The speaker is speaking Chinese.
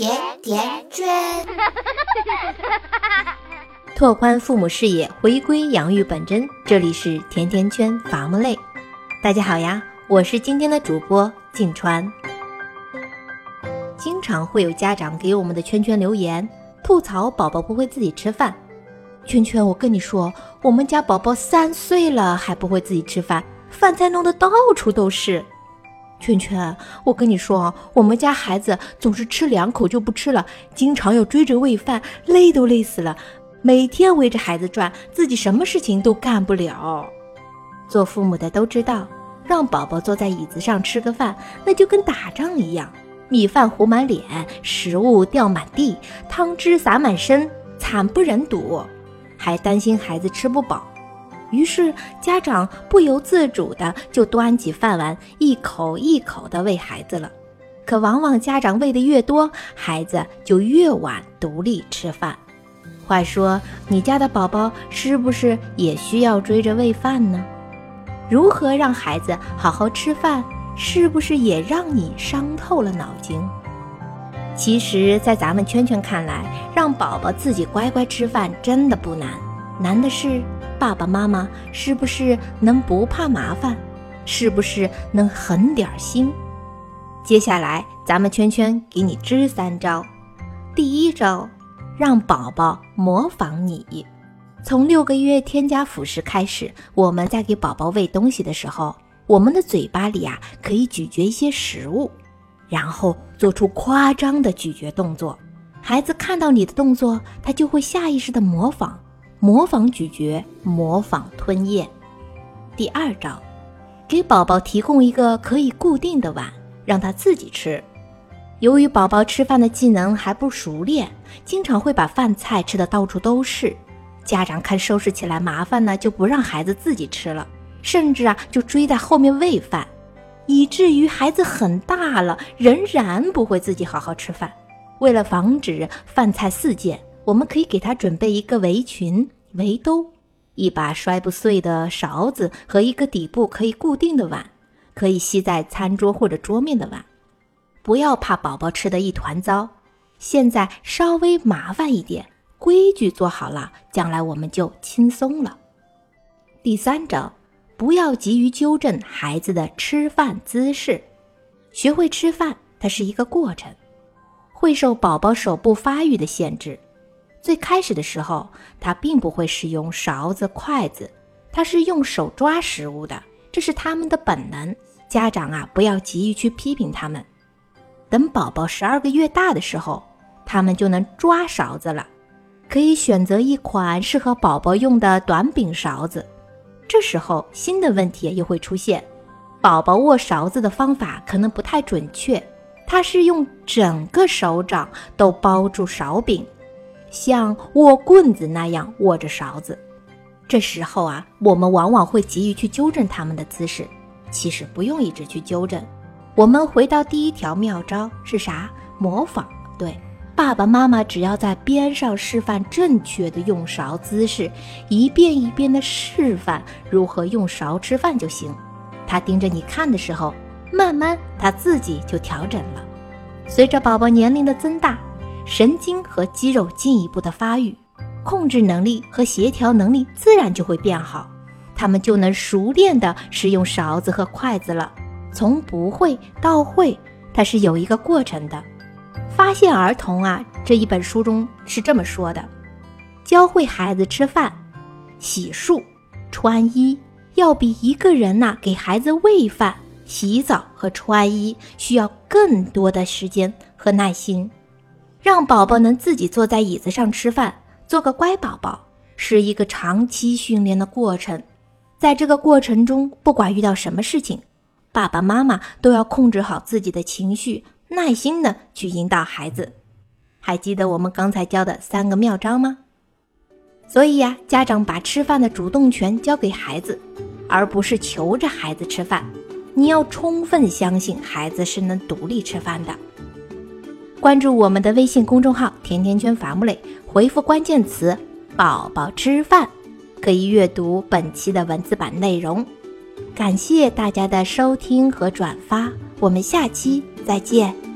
甜甜圈，拓宽父母视野，回归养育本真。这里是甜甜圈伐木累，大家好呀，我是今天的主播静川。经常会有家长给我们的圈圈留言，吐槽宝宝不会自己吃饭。圈圈，我跟你说，我们家宝宝三岁了还不会自己吃饭，饭菜弄得到处都是。圈圈，我跟你说，我们家孩子总是吃两口就不吃了，经常要追着喂饭，累都累死了。每天围着孩子转，自己什么事情都干不了。做父母的都知道，让宝宝坐在椅子上吃个饭，那就跟打仗一样，米饭糊满脸，食物掉满地，汤汁洒满身，惨不忍睹，还担心孩子吃不饱。于是家长不由自主的就端起饭碗，一口一口的喂孩子了。可往往家长喂的越多，孩子就越晚独立吃饭。话说，你家的宝宝是不是也需要追着喂饭呢？如何让孩子好好吃饭，是不是也让你伤透了脑筋？其实，在咱们圈圈看来，让宝宝自己乖乖吃饭真的不难，难的是。爸爸妈妈是不是能不怕麻烦？是不是能狠点心？接下来咱们圈圈给你支三招。第一招，让宝宝模仿你。从六个月添加辅食开始，我们在给宝宝喂东西的时候，我们的嘴巴里啊可以咀嚼一些食物，然后做出夸张的咀嚼动作。孩子看到你的动作，他就会下意识的模仿。模仿咀嚼，模仿吞咽。第二招，给宝宝提供一个可以固定的碗，让他自己吃。由于宝宝吃饭的技能还不熟练，经常会把饭菜吃的到处都是。家长看收拾起来麻烦呢，就不让孩子自己吃了，甚至啊就追在后面喂饭，以至于孩子很大了仍然不会自己好好吃饭。为了防止饭菜四溅。我们可以给他准备一个围裙、围兜，一把摔不碎的勺子和一个底部可以固定的碗，可以吸在餐桌或者桌面的碗。不要怕宝宝吃的一团糟，现在稍微麻烦一点，规矩做好了，将来我们就轻松了。第三招，不要急于纠正孩子的吃饭姿势，学会吃饭，它是一个过程，会受宝宝手部发育的限制。最开始的时候，他并不会使用勺子、筷子，他是用手抓食物的，这是他们的本能。家长啊，不要急于去批评他们。等宝宝十二个月大的时候，他们就能抓勺子了，可以选择一款适合宝宝用的短柄勺子。这时候新的问题又会出现，宝宝握勺子的方法可能不太准确，他是用整个手掌都包住勺柄。像握棍子那样握着勺子，这时候啊，我们往往会急于去纠正他们的姿势。其实不用一直去纠正，我们回到第一条妙招是啥？模仿。对，爸爸妈妈只要在边上示范正确的用勺姿势，一遍一遍的示范如何用勺吃饭就行。他盯着你看的时候，慢慢他自己就调整了。随着宝宝年龄的增大。神经和肌肉进一步的发育，控制能力和协调能力自然就会变好，他们就能熟练的使用勺子和筷子了。从不会到会，它是有一个过程的。发现儿童啊，这一本书中是这么说的：教会孩子吃饭、洗漱、穿衣，要比一个人呐给孩子喂饭、洗澡和穿衣需要更多的时间和耐心。让宝宝能自己坐在椅子上吃饭，做个乖宝宝，是一个长期训练的过程。在这个过程中，不管遇到什么事情，爸爸妈妈都要控制好自己的情绪，耐心的去引导孩子。还记得我们刚才教的三个妙招吗？所以呀，家长把吃饭的主动权交给孩子，而不是求着孩子吃饭。你要充分相信孩子是能独立吃饭的。关注我们的微信公众号“甜甜圈伐木累”，回复关键词“宝宝吃饭”，可以阅读本期的文字版内容。感谢大家的收听和转发，我们下期再见。